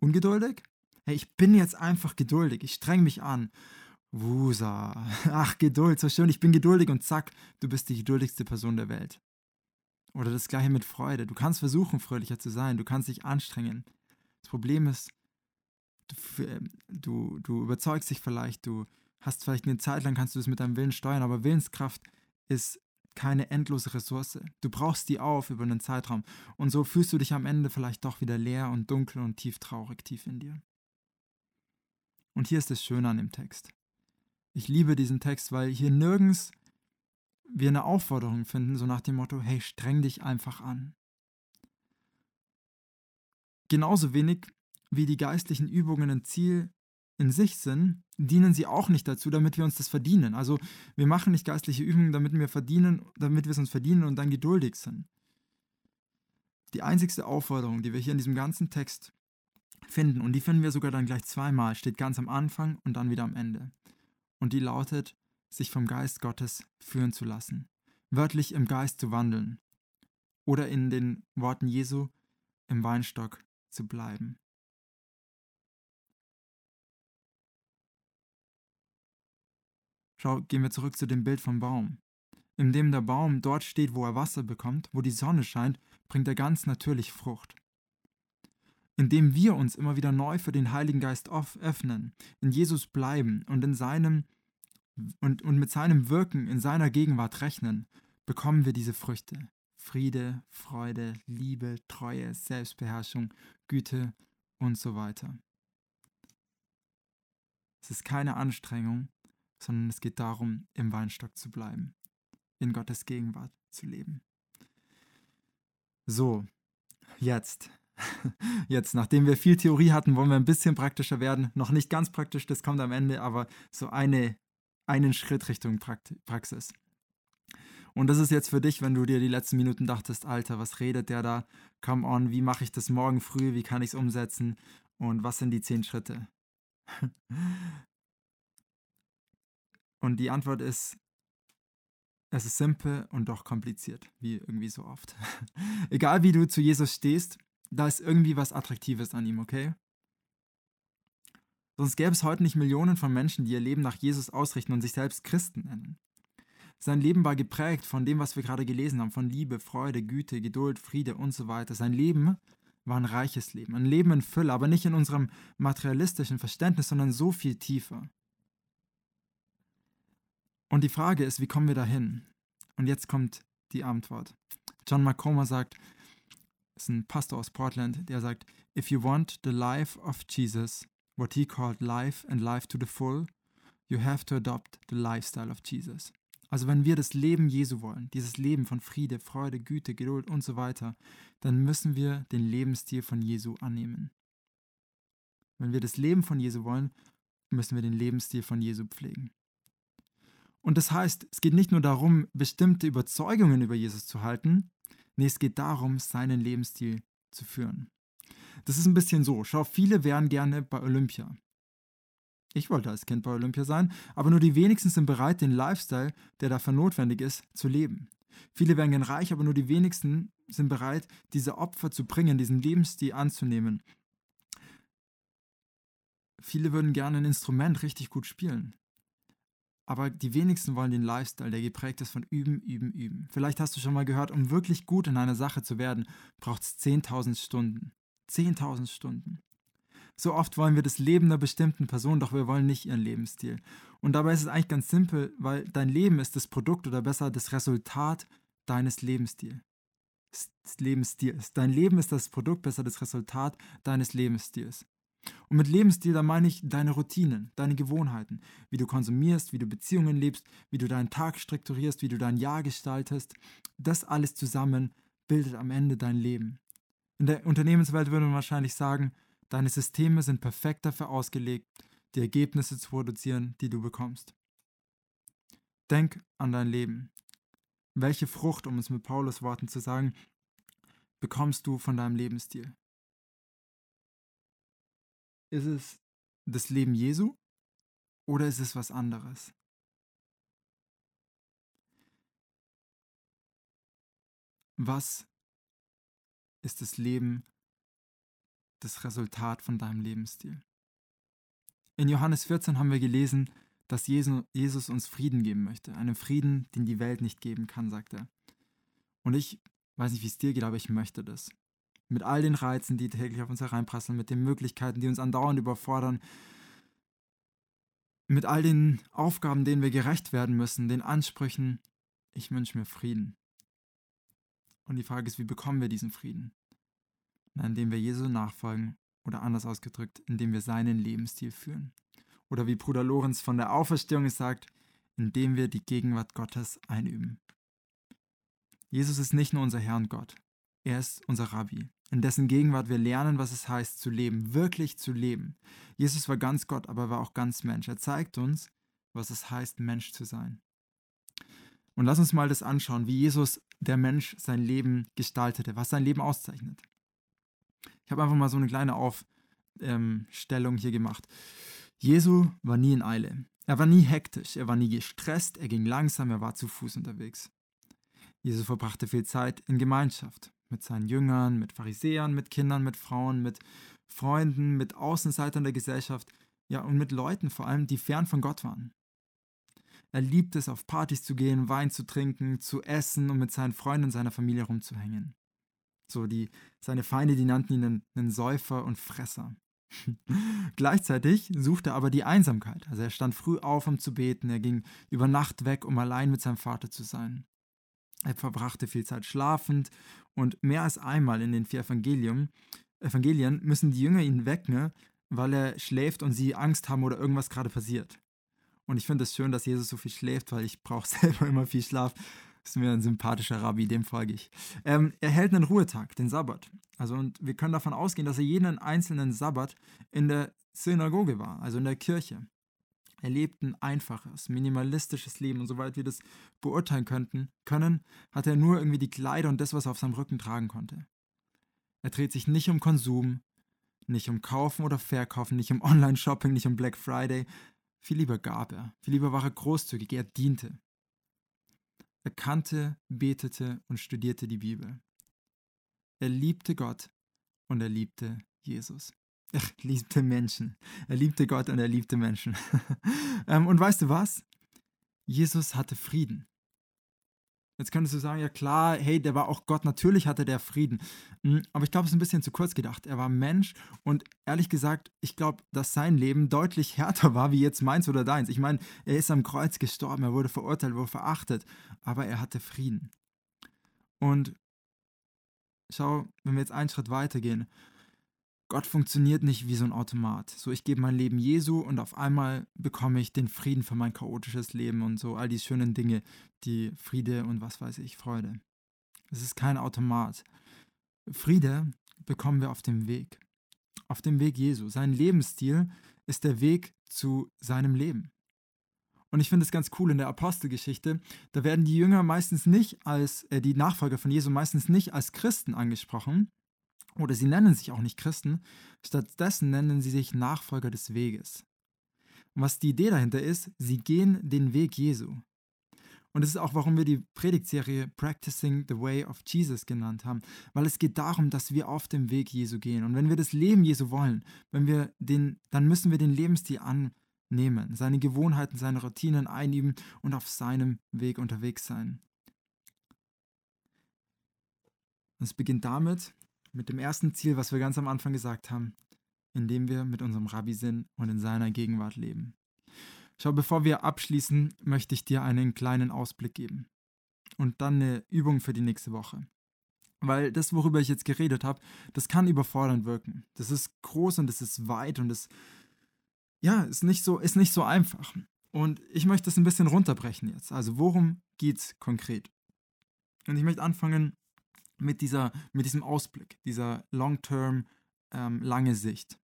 ungeduldig? Hey, ich bin jetzt einfach geduldig, ich streng mich an. Wusa, ach Geduld, so schön, ich bin geduldig und zack, du bist die geduldigste Person der Welt. Oder das gleiche mit Freude. Du kannst versuchen, fröhlicher zu sein, du kannst dich anstrengen. Das Problem ist, du, du, du überzeugst dich vielleicht, du hast vielleicht eine Zeit lang, kannst du es mit deinem Willen steuern, aber Willenskraft ist keine endlose Ressource. Du brauchst die auf über einen Zeitraum. Und so fühlst du dich am Ende vielleicht doch wieder leer und dunkel und tief traurig tief in dir. Und hier ist das Schöne an dem Text. Ich liebe diesen Text, weil hier nirgends wir eine Aufforderung finden, so nach dem Motto, hey, streng dich einfach an. Genauso wenig wie die geistlichen Übungen ein Ziel in sich sind, dienen sie auch nicht dazu, damit wir uns das verdienen. Also wir machen nicht geistliche Übungen, damit wir verdienen, damit wir es uns verdienen und dann geduldig sind. Die einzigste Aufforderung, die wir hier in diesem ganzen Text finden, und die finden wir sogar dann gleich zweimal, steht ganz am Anfang und dann wieder am Ende. Und die lautet, sich vom Geist Gottes führen zu lassen, wörtlich im Geist zu wandeln oder in den Worten Jesu im Weinstock zu bleiben. Schau, gehen wir zurück zu dem Bild vom Baum. Indem der Baum dort steht, wo er Wasser bekommt, wo die Sonne scheint, bringt er ganz natürlich Frucht. Indem wir uns immer wieder neu für den Heiligen Geist öffnen, in Jesus bleiben und in seinem und, und mit seinem Wirken in seiner Gegenwart rechnen, bekommen wir diese Früchte. Friede, Freude, Liebe, Treue, Selbstbeherrschung, Güte und so weiter. Es ist keine Anstrengung, sondern es geht darum, im Weinstock zu bleiben, in Gottes Gegenwart zu leben. So, jetzt. Jetzt, nachdem wir viel Theorie hatten, wollen wir ein bisschen praktischer werden. Noch nicht ganz praktisch, das kommt am Ende, aber so eine, einen Schritt Richtung Praxis. Und das ist jetzt für dich, wenn du dir die letzten Minuten dachtest, Alter, was redet der da? Come on, wie mache ich das morgen früh? Wie kann ich es umsetzen? Und was sind die zehn Schritte? Und die Antwort ist, es ist simpel und doch kompliziert, wie irgendwie so oft. Egal wie du zu Jesus stehst, da ist irgendwie was Attraktives an ihm, okay? Sonst gäbe es heute nicht Millionen von Menschen, die ihr Leben nach Jesus ausrichten und sich selbst Christen nennen. Sein Leben war geprägt von dem, was wir gerade gelesen haben, von Liebe, Freude, Güte, Geduld, Friede und so weiter. Sein Leben war ein reiches Leben, ein Leben in Fülle, aber nicht in unserem materialistischen Verständnis, sondern so viel tiefer. Und die Frage ist, wie kommen wir dahin? Und jetzt kommt die Antwort. John McComa sagt, ist ein Pastor aus Portland, der sagt, if you want the life of Jesus, what he called life and life to the full, you have to adopt the lifestyle of Jesus. Also wenn wir das Leben Jesu wollen, dieses Leben von Friede, Freude, Güte, Geduld und so weiter, dann müssen wir den Lebensstil von Jesu annehmen. Wenn wir das Leben von Jesu wollen, müssen wir den Lebensstil von Jesu pflegen. Und das heißt, es geht nicht nur darum, bestimmte Überzeugungen über Jesus zu halten, nee, es geht darum, seinen Lebensstil zu führen. Das ist ein bisschen so. Schau, viele wären gerne bei Olympia. Ich wollte als Kind bei Olympia sein, aber nur die wenigsten sind bereit, den Lifestyle, der dafür notwendig ist, zu leben. Viele wären gern reich, aber nur die wenigsten sind bereit, diese Opfer zu bringen, diesen Lebensstil anzunehmen. Viele würden gerne ein Instrument richtig gut spielen. Aber die wenigsten wollen den Lifestyle, der geprägt ist von Üben, Üben, Üben. Vielleicht hast du schon mal gehört, um wirklich gut in einer Sache zu werden, braucht es 10.000 Stunden. 10.000 Stunden. So oft wollen wir das Leben einer bestimmten Person, doch wir wollen nicht ihren Lebensstil. Und dabei ist es eigentlich ganz simpel, weil dein Leben ist das Produkt oder besser das Resultat deines Lebensstils. Lebensstils. Dein Leben ist das Produkt, besser das Resultat deines Lebensstils. Und mit Lebensstil, da meine ich deine Routinen, deine Gewohnheiten, wie du konsumierst, wie du Beziehungen lebst, wie du deinen Tag strukturierst, wie du dein Jahr gestaltest. Das alles zusammen bildet am Ende dein Leben. In der Unternehmenswelt würde man wahrscheinlich sagen, deine Systeme sind perfekt dafür ausgelegt, die Ergebnisse zu produzieren, die du bekommst. Denk an dein Leben. Welche Frucht, um es mit Paulus Worten zu sagen, bekommst du von deinem Lebensstil? Ist es das Leben Jesu oder ist es was anderes? Was ist das Leben, das Resultat von deinem Lebensstil? In Johannes 14 haben wir gelesen, dass Jesus uns Frieden geben möchte. Einen Frieden, den die Welt nicht geben kann, sagt er. Und ich weiß nicht, wie es dir geht, aber ich möchte das mit all den Reizen, die täglich auf uns hereinprasseln, mit den Möglichkeiten, die uns andauernd überfordern, mit all den Aufgaben, denen wir gerecht werden müssen, den Ansprüchen, ich wünsche mir Frieden. Und die Frage ist, wie bekommen wir diesen Frieden? Na, indem wir Jesu nachfolgen oder anders ausgedrückt, indem wir seinen Lebensstil führen. Oder wie Bruder Lorenz von der Auferstehung sagt, indem wir die Gegenwart Gottes einüben. Jesus ist nicht nur unser Herr und Gott, er ist unser Rabbi, in dessen Gegenwart wir lernen, was es heißt zu leben, wirklich zu leben. Jesus war ganz Gott, aber war auch ganz Mensch. Er zeigt uns, was es heißt, Mensch zu sein. Und lass uns mal das anschauen, wie Jesus, der Mensch, sein Leben gestaltete, was sein Leben auszeichnet. Ich habe einfach mal so eine kleine Aufstellung hier gemacht. Jesu war nie in Eile. Er war nie hektisch, er war nie gestresst, er ging langsam, er war zu Fuß unterwegs. Jesus verbrachte viel Zeit in Gemeinschaft mit seinen Jüngern, mit Pharisäern, mit Kindern, mit Frauen, mit Freunden, mit Außenseitern der Gesellschaft, ja und mit Leuten vor allem, die fern von Gott waren. Er liebte es, auf Partys zu gehen, Wein zu trinken, zu essen und mit seinen Freunden und seiner Familie rumzuhängen. So, die, seine Feinde, die nannten ihn einen, einen Säufer und Fresser. Gleichzeitig suchte er aber die Einsamkeit. Also er stand früh auf, um zu beten, er ging über Nacht weg, um allein mit seinem Vater zu sein. Er verbrachte viel Zeit schlafend und mehr als einmal in den vier Evangelium, Evangelien müssen die Jünger ihn wecken, weil er schläft und sie Angst haben oder irgendwas gerade passiert. Und ich finde es schön, dass Jesus so viel schläft, weil ich brauche selber immer viel Schlaf. Das ist mir ein sympathischer Rabbi, dem folge ich. Ähm, er hält einen Ruhetag, den Sabbat. Also und wir können davon ausgehen, dass er jeden einzelnen Sabbat in der Synagoge war, also in der Kirche. Er lebt ein einfaches, minimalistisches Leben und soweit wir das beurteilen könnten, können, hat er nur irgendwie die Kleider und das, was er auf seinem Rücken tragen konnte. Er dreht sich nicht um Konsum, nicht um Kaufen oder Verkaufen, nicht um Online-Shopping, nicht um Black Friday. Viel lieber gab er, viel lieber war er großzügig, er diente. Er kannte, betete und studierte die Bibel. Er liebte Gott und er liebte Jesus. Er liebte Menschen. Er liebte Gott und er liebte Menschen. Ähm, und weißt du was? Jesus hatte Frieden. Jetzt könntest du sagen, ja klar, hey, der war auch Gott, natürlich hatte der Frieden. Hm, aber ich glaube, es ist ein bisschen zu kurz gedacht. Er war Mensch und ehrlich gesagt, ich glaube, dass sein Leben deutlich härter war wie jetzt meins oder deins. Ich meine, er ist am Kreuz gestorben, er wurde verurteilt, wurde verachtet, aber er hatte Frieden. Und schau, wenn wir jetzt einen Schritt weitergehen, Gott funktioniert nicht wie so ein Automat. So, ich gebe mein Leben Jesu und auf einmal bekomme ich den Frieden für mein chaotisches Leben und so all die schönen Dinge, die Friede und was weiß ich, Freude. Es ist kein Automat. Friede bekommen wir auf dem Weg. Auf dem Weg Jesu. Sein Lebensstil ist der Weg zu seinem Leben. Und ich finde es ganz cool in der Apostelgeschichte, da werden die Jünger meistens nicht als, äh, die Nachfolger von Jesu meistens nicht als Christen angesprochen, oder sie nennen sich auch nicht Christen, stattdessen nennen sie sich Nachfolger des Weges. Und was die Idee dahinter ist, sie gehen den Weg Jesu. Und das ist auch, warum wir die Predigtserie Practicing the Way of Jesus genannt haben, weil es geht darum, dass wir auf dem Weg Jesu gehen. Und wenn wir das Leben Jesu wollen, wenn wir den, dann müssen wir den Lebensstil annehmen, seine Gewohnheiten, seine Routinen einüben und auf seinem Weg unterwegs sein. Es beginnt damit, mit dem ersten Ziel, was wir ganz am Anfang gesagt haben, indem wir mit unserem Rabbi sind und in seiner Gegenwart leben. Schau, bevor wir abschließen, möchte ich dir einen kleinen Ausblick geben und dann eine Übung für die nächste Woche. Weil das, worüber ich jetzt geredet habe, das kann überfordernd wirken. Das ist groß und es ist weit und es ja, ist nicht so ist nicht so einfach. Und ich möchte es ein bisschen runterbrechen jetzt. Also, worum geht es konkret? Und ich möchte anfangen mit, dieser, mit diesem Ausblick, dieser Long-Term, ähm, lange Sicht.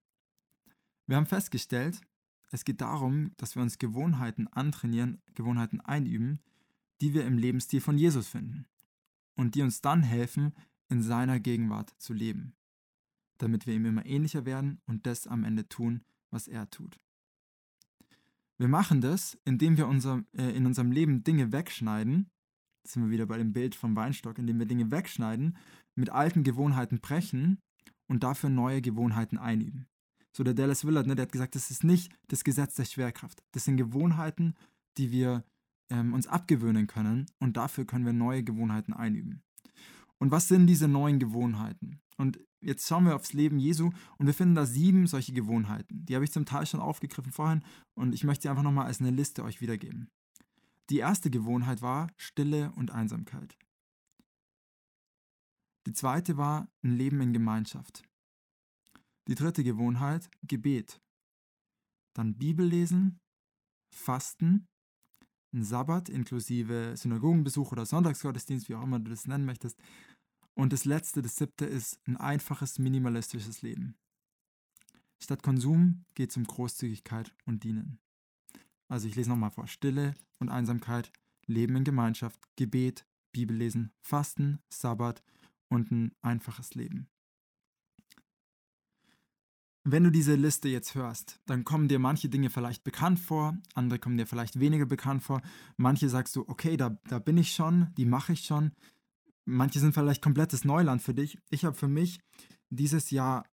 Wir haben festgestellt, es geht darum, dass wir uns Gewohnheiten antrainieren, Gewohnheiten einüben, die wir im Lebensstil von Jesus finden und die uns dann helfen, in seiner Gegenwart zu leben, damit wir ihm immer ähnlicher werden und das am Ende tun, was er tut. Wir machen das, indem wir unser, äh, in unserem Leben Dinge wegschneiden, sind wir wieder bei dem Bild vom Weinstock, indem wir Dinge wegschneiden, mit alten Gewohnheiten brechen und dafür neue Gewohnheiten einüben. So der Dallas Willard, ne, der hat gesagt, das ist nicht das Gesetz der Schwerkraft. Das sind Gewohnheiten, die wir ähm, uns abgewöhnen können und dafür können wir neue Gewohnheiten einüben. Und was sind diese neuen Gewohnheiten? Und jetzt schauen wir aufs Leben Jesu und wir finden da sieben solche Gewohnheiten. Die habe ich zum Teil schon aufgegriffen vorhin und ich möchte sie einfach nochmal als eine Liste euch wiedergeben. Die erste Gewohnheit war Stille und Einsamkeit. Die zweite war ein Leben in Gemeinschaft. Die dritte Gewohnheit Gebet. Dann Bibel lesen, Fasten, einen Sabbat inklusive Synagogenbesuch oder Sonntagsgottesdienst, wie auch immer du das nennen möchtest. Und das letzte, das siebte, ist ein einfaches, minimalistisches Leben. Statt Konsum geht es um Großzügigkeit und Dienen. Also ich lese nochmal vor. Stille und Einsamkeit, Leben in Gemeinschaft, Gebet, Bibellesen, Fasten, Sabbat und ein einfaches Leben. Wenn du diese Liste jetzt hörst, dann kommen dir manche Dinge vielleicht bekannt vor, andere kommen dir vielleicht weniger bekannt vor. Manche sagst du, okay, da, da bin ich schon, die mache ich schon. Manche sind vielleicht komplettes Neuland für dich. Ich habe für mich dieses Jahr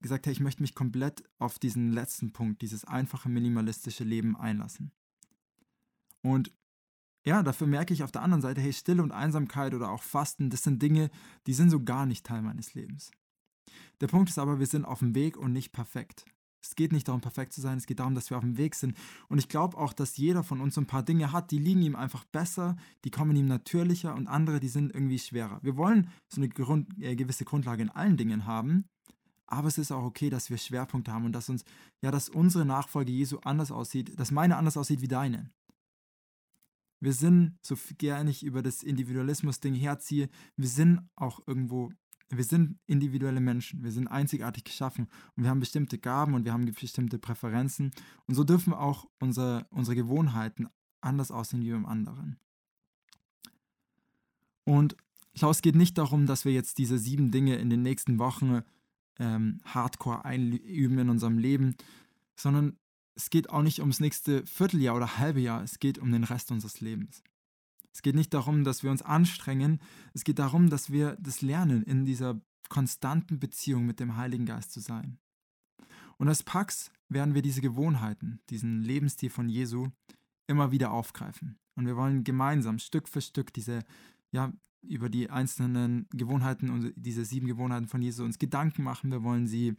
gesagt, hey, ich möchte mich komplett auf diesen letzten Punkt, dieses einfache minimalistische Leben einlassen. Und ja, dafür merke ich auf der anderen Seite, hey, Stille und Einsamkeit oder auch Fasten, das sind Dinge, die sind so gar nicht Teil meines Lebens. Der Punkt ist aber, wir sind auf dem Weg und nicht perfekt. Es geht nicht darum, perfekt zu sein, es geht darum, dass wir auf dem Weg sind. Und ich glaube auch, dass jeder von uns so ein paar Dinge hat, die liegen ihm einfach besser, die kommen ihm natürlicher und andere, die sind irgendwie schwerer. Wir wollen so eine Grund, äh, gewisse Grundlage in allen Dingen haben, aber es ist auch okay, dass wir Schwerpunkte haben und dass uns, ja, dass unsere Nachfolge Jesu anders aussieht, dass meine anders aussieht wie deine. Wir sind, so gerne ich über das Individualismus-Ding herziehe, wir sind auch irgendwo wir sind individuelle Menschen, wir sind einzigartig geschaffen und wir haben bestimmte Gaben und wir haben bestimmte Präferenzen und so dürfen auch unsere, unsere Gewohnheiten anders aussehen wie beim anderen. Und es geht nicht darum, dass wir jetzt diese sieben Dinge in den nächsten Wochen ähm, hardcore einüben in unserem Leben, sondern es geht auch nicht ums nächste Vierteljahr oder halbe Jahr, es geht um den Rest unseres Lebens. Es geht nicht darum, dass wir uns anstrengen, es geht darum, dass wir das lernen, in dieser konstanten Beziehung mit dem Heiligen Geist zu sein. Und als Pax werden wir diese Gewohnheiten, diesen Lebensstil von Jesu immer wieder aufgreifen. Und wir wollen gemeinsam Stück für Stück diese, ja, über die einzelnen Gewohnheiten und diese sieben Gewohnheiten von Jesu uns Gedanken machen. Wir wollen sie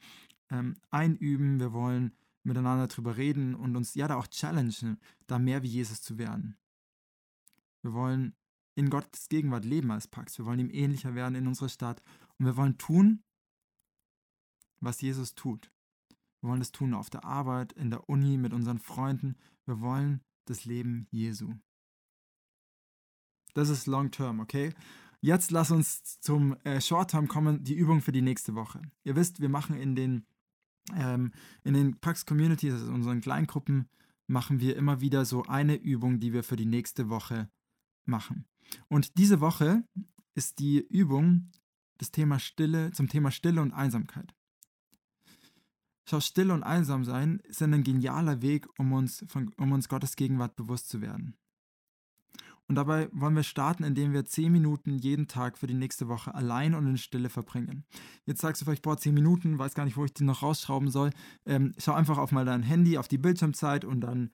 ähm, einüben, wir wollen miteinander darüber reden und uns ja da auch challengen, da mehr wie Jesus zu werden. Wir wollen in Gottes Gegenwart leben als Pax. Wir wollen ihm ähnlicher werden in unserer Stadt. Und wir wollen tun, was Jesus tut. Wir wollen das tun auf der Arbeit, in der Uni, mit unseren Freunden. Wir wollen das Leben Jesu. Das ist Long Term, okay? Jetzt lass uns zum äh, Short Term kommen, die Übung für die nächste Woche. Ihr wisst, wir machen in den, ähm, in den Pax Communities, also unseren Kleingruppen, machen wir immer wieder so eine Übung, die wir für die nächste Woche machen. Und diese Woche ist die Übung das Thema Stille, zum Thema Stille und Einsamkeit. Schau, Stille und Einsam sein sind ein genialer Weg, um uns, von, um uns Gottes Gegenwart bewusst zu werden. Und dabei wollen wir starten, indem wir 10 Minuten jeden Tag für die nächste Woche allein und in Stille verbringen. Jetzt sagst du vielleicht, boah, 10 Minuten, weiß gar nicht, wo ich die noch rausschrauben soll. Ähm, schau einfach auf mal dein Handy, auf die Bildschirmzeit und dann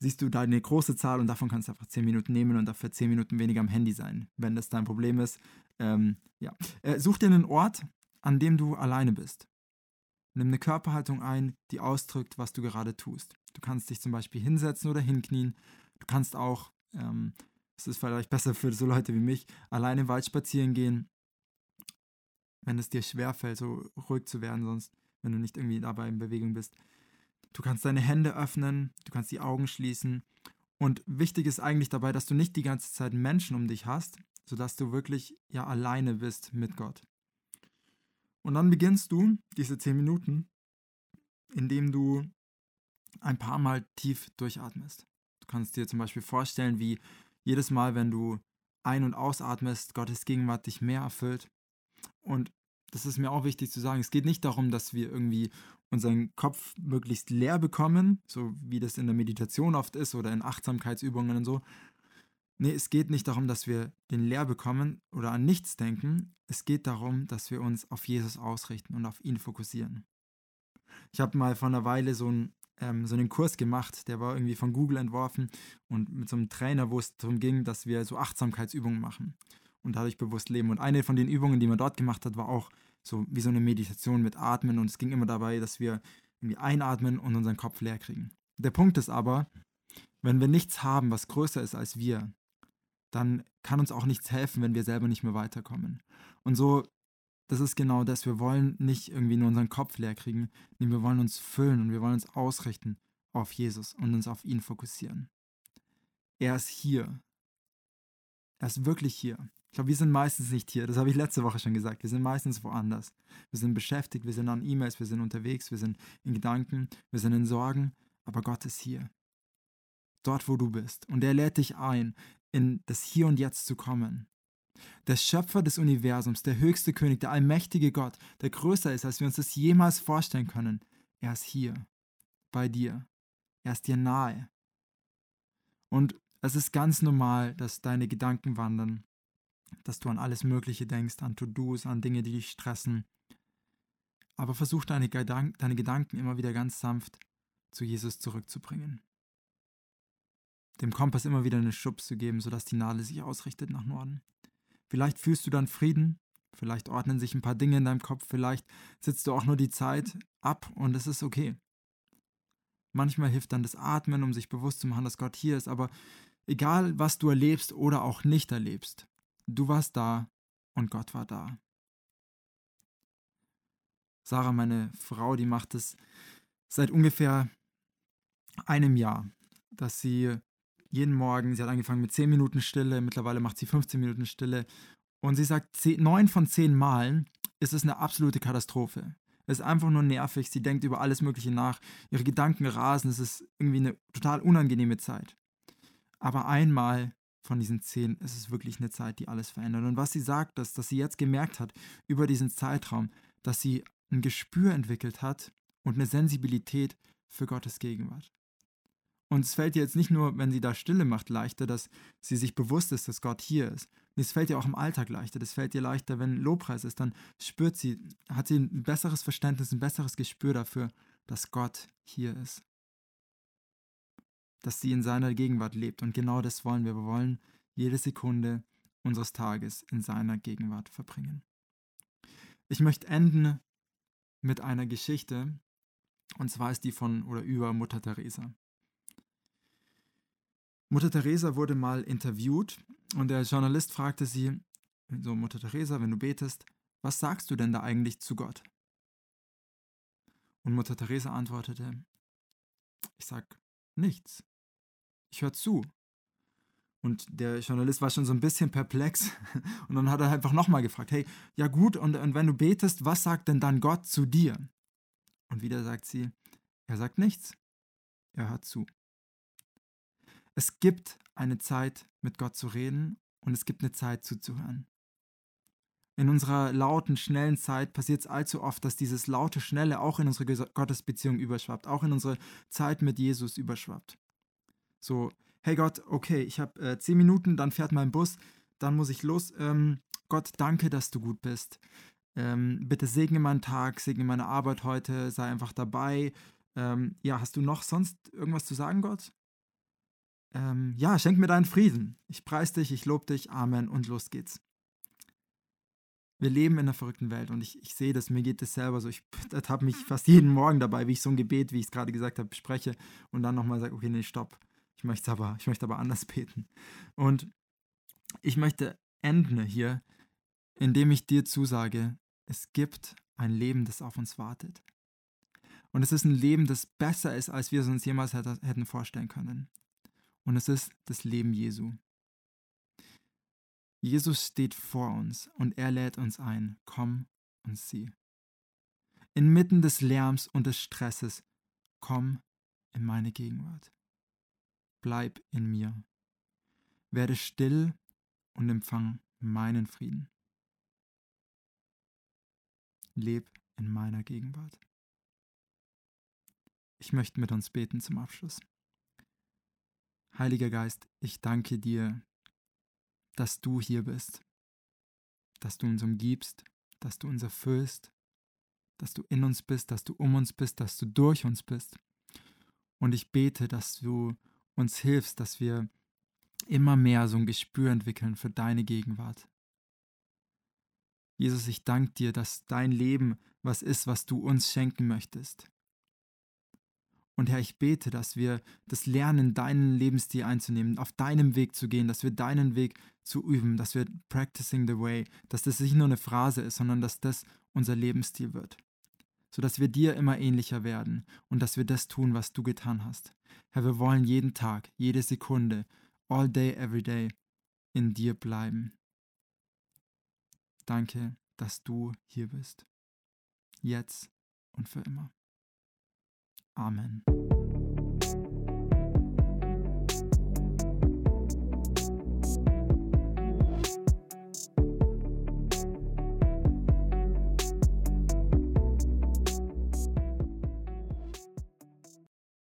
siehst du da eine große Zahl und davon kannst du einfach 10 Minuten nehmen und dafür 10 Minuten weniger am Handy sein, wenn das dein Problem ist. Ähm, ja. Äh, such dir einen Ort, an dem du alleine bist. Nimm eine Körperhaltung ein, die ausdrückt, was du gerade tust. Du kannst dich zum Beispiel hinsetzen oder hinknien. Du kannst auch, ähm, es ist vielleicht besser für so Leute wie mich, alleine im Wald spazieren gehen, wenn es dir schwerfällt, so ruhig zu werden, sonst, wenn du nicht irgendwie dabei in Bewegung bist. Du kannst deine Hände öffnen, du kannst die Augen schließen. Und wichtig ist eigentlich dabei, dass du nicht die ganze Zeit Menschen um dich hast, sodass du wirklich ja alleine bist mit Gott. Und dann beginnst du diese zehn Minuten, indem du ein paar Mal tief durchatmest. Du kannst dir zum Beispiel vorstellen, wie jedes Mal, wenn du ein- und ausatmest, Gottes Gegenwart dich mehr erfüllt. Und das ist mir auch wichtig zu sagen. Es geht nicht darum, dass wir irgendwie unseren Kopf möglichst leer bekommen, so wie das in der Meditation oft ist oder in Achtsamkeitsübungen und so. Nee, es geht nicht darum, dass wir den leer bekommen oder an nichts denken. Es geht darum, dass wir uns auf Jesus ausrichten und auf ihn fokussieren. Ich habe mal vor einer Weile so einen, ähm, so einen Kurs gemacht, der war irgendwie von Google entworfen und mit so einem Trainer, wo es darum ging, dass wir so Achtsamkeitsübungen machen und dadurch bewusst leben. Und eine von den Übungen, die man dort gemacht hat, war auch so wie so eine Meditation mit Atmen. Und es ging immer dabei, dass wir irgendwie einatmen und unseren Kopf leer kriegen. Der Punkt ist aber, wenn wir nichts haben, was größer ist als wir, dann kann uns auch nichts helfen, wenn wir selber nicht mehr weiterkommen. Und so, das ist genau das. Wir wollen nicht irgendwie nur unseren Kopf leer kriegen, nee, wir wollen uns füllen und wir wollen uns ausrichten auf Jesus und uns auf ihn fokussieren. er ist hier. Er ist wirklich hier. Ich glaube, wir sind meistens nicht hier. Das habe ich letzte Woche schon gesagt. Wir sind meistens woanders. Wir sind beschäftigt, wir sind an E-Mails, wir sind unterwegs, wir sind in Gedanken, wir sind in Sorgen. Aber Gott ist hier. Dort, wo du bist. Und er lädt dich ein, in das Hier und Jetzt zu kommen. Der Schöpfer des Universums, der höchste König, der allmächtige Gott, der größer ist, als wir uns das jemals vorstellen können, er ist hier, bei dir. Er ist dir nahe. Und es ist ganz normal, dass deine Gedanken wandern, dass du an alles Mögliche denkst, an To-Dos, an Dinge, die dich stressen. Aber versuch deine, Gedank deine Gedanken immer wieder ganz sanft zu Jesus zurückzubringen. Dem Kompass immer wieder einen Schubs zu geben, sodass die Nadel sich ausrichtet nach Norden. Vielleicht fühlst du dann Frieden, vielleicht ordnen sich ein paar Dinge in deinem Kopf, vielleicht sitzt du auch nur die Zeit ab und es ist okay. Manchmal hilft dann das Atmen, um sich bewusst zu machen, dass Gott hier ist, aber egal was du erlebst oder auch nicht erlebst, du warst da und Gott war da. Sarah, meine Frau, die macht es seit ungefähr einem Jahr, dass sie jeden Morgen, sie hat angefangen mit 10 Minuten Stille, mittlerweile macht sie 15 Minuten Stille und sie sagt, 9 von 10 Malen ist es eine absolute Katastrophe. Es ist einfach nur nervig, sie denkt über alles Mögliche nach, ihre Gedanken rasen, es ist irgendwie eine total unangenehme Zeit. Aber einmal von diesen zehn ist es wirklich eine Zeit, die alles verändert. Und was sie sagt, ist, dass sie jetzt gemerkt hat über diesen Zeitraum, dass sie ein Gespür entwickelt hat und eine Sensibilität für Gottes Gegenwart. Und es fällt ihr jetzt nicht nur, wenn sie da Stille macht, leichter, dass sie sich bewusst ist, dass Gott hier ist. Es fällt ihr auch im Alltag leichter. Das fällt ihr leichter, wenn Lobpreis ist. Dann spürt sie, hat sie ein besseres Verständnis, ein besseres Gespür dafür, dass Gott hier ist. Dass sie in seiner Gegenwart lebt. Und genau das wollen wir. Wir wollen jede Sekunde unseres Tages in seiner Gegenwart verbringen. Ich möchte enden mit einer Geschichte. Und zwar ist die von oder über Mutter Teresa. Mutter Teresa wurde mal interviewt und der Journalist fragte sie, so Mutter Teresa, wenn du betest, was sagst du denn da eigentlich zu Gott? Und Mutter Teresa antwortete, ich sag nichts. Ich höre zu. Und der Journalist war schon so ein bisschen perplex und dann hat er einfach nochmal gefragt, hey, ja gut, und, und wenn du betest, was sagt denn dann Gott zu dir? Und wieder sagt sie, er sagt nichts. Er hört zu. Es gibt eine Zeit, mit Gott zu reden und es gibt eine Zeit zuzuhören. In unserer lauten, schnellen Zeit passiert es allzu oft, dass dieses laute, schnelle auch in unsere Gottesbeziehung überschwappt, auch in unsere Zeit mit Jesus überschwappt. So, hey Gott, okay, ich habe äh, zehn Minuten, dann fährt mein Bus, dann muss ich los. Ähm, Gott, danke, dass du gut bist. Ähm, bitte segne meinen Tag, segne meine Arbeit heute, sei einfach dabei. Ähm, ja, hast du noch sonst irgendwas zu sagen, Gott? Ähm, ja, schenk mir deinen Frieden. Ich preise dich, ich lobe dich, Amen und los geht's. Wir leben in einer verrückten Welt und ich, ich sehe das, mir geht das selber so. Ich habe mich fast jeden Morgen dabei, wie ich so ein Gebet, wie ich es gerade gesagt habe, spreche und dann nochmal sage, okay, nee, stopp. Ich möchte aber, ich möchte aber anders beten. Und ich möchte enden hier, indem ich dir zusage, es gibt ein Leben, das auf uns wartet. Und es ist ein Leben, das besser ist, als wir es uns jemals hätten vorstellen können und es ist das Leben Jesu. Jesus steht vor uns und er lädt uns ein, komm und sieh. Inmitten des Lärms und des Stresses, komm in meine Gegenwart. Bleib in mir. Werde still und empfang meinen Frieden. Leb in meiner Gegenwart. Ich möchte mit uns beten zum Abschluss. Heiliger Geist, ich danke dir, dass du hier bist, dass du uns umgibst, dass du uns erfüllst, dass du in uns bist, dass du um uns bist, dass du durch uns bist. Und ich bete, dass du uns hilfst, dass wir immer mehr so ein Gespür entwickeln für deine Gegenwart. Jesus, ich danke dir, dass dein Leben was ist, was du uns schenken möchtest. Und Herr, ich bete, dass wir das lernen, deinen Lebensstil einzunehmen, auf deinem Weg zu gehen, dass wir deinen Weg zu üben, dass wir practicing the way, dass das nicht nur eine Phrase ist, sondern dass das unser Lebensstil wird. Sodass wir dir immer ähnlicher werden und dass wir das tun, was du getan hast. Herr, wir wollen jeden Tag, jede Sekunde all day, every day in dir bleiben. Danke, dass du hier bist. Jetzt und für immer. Amen.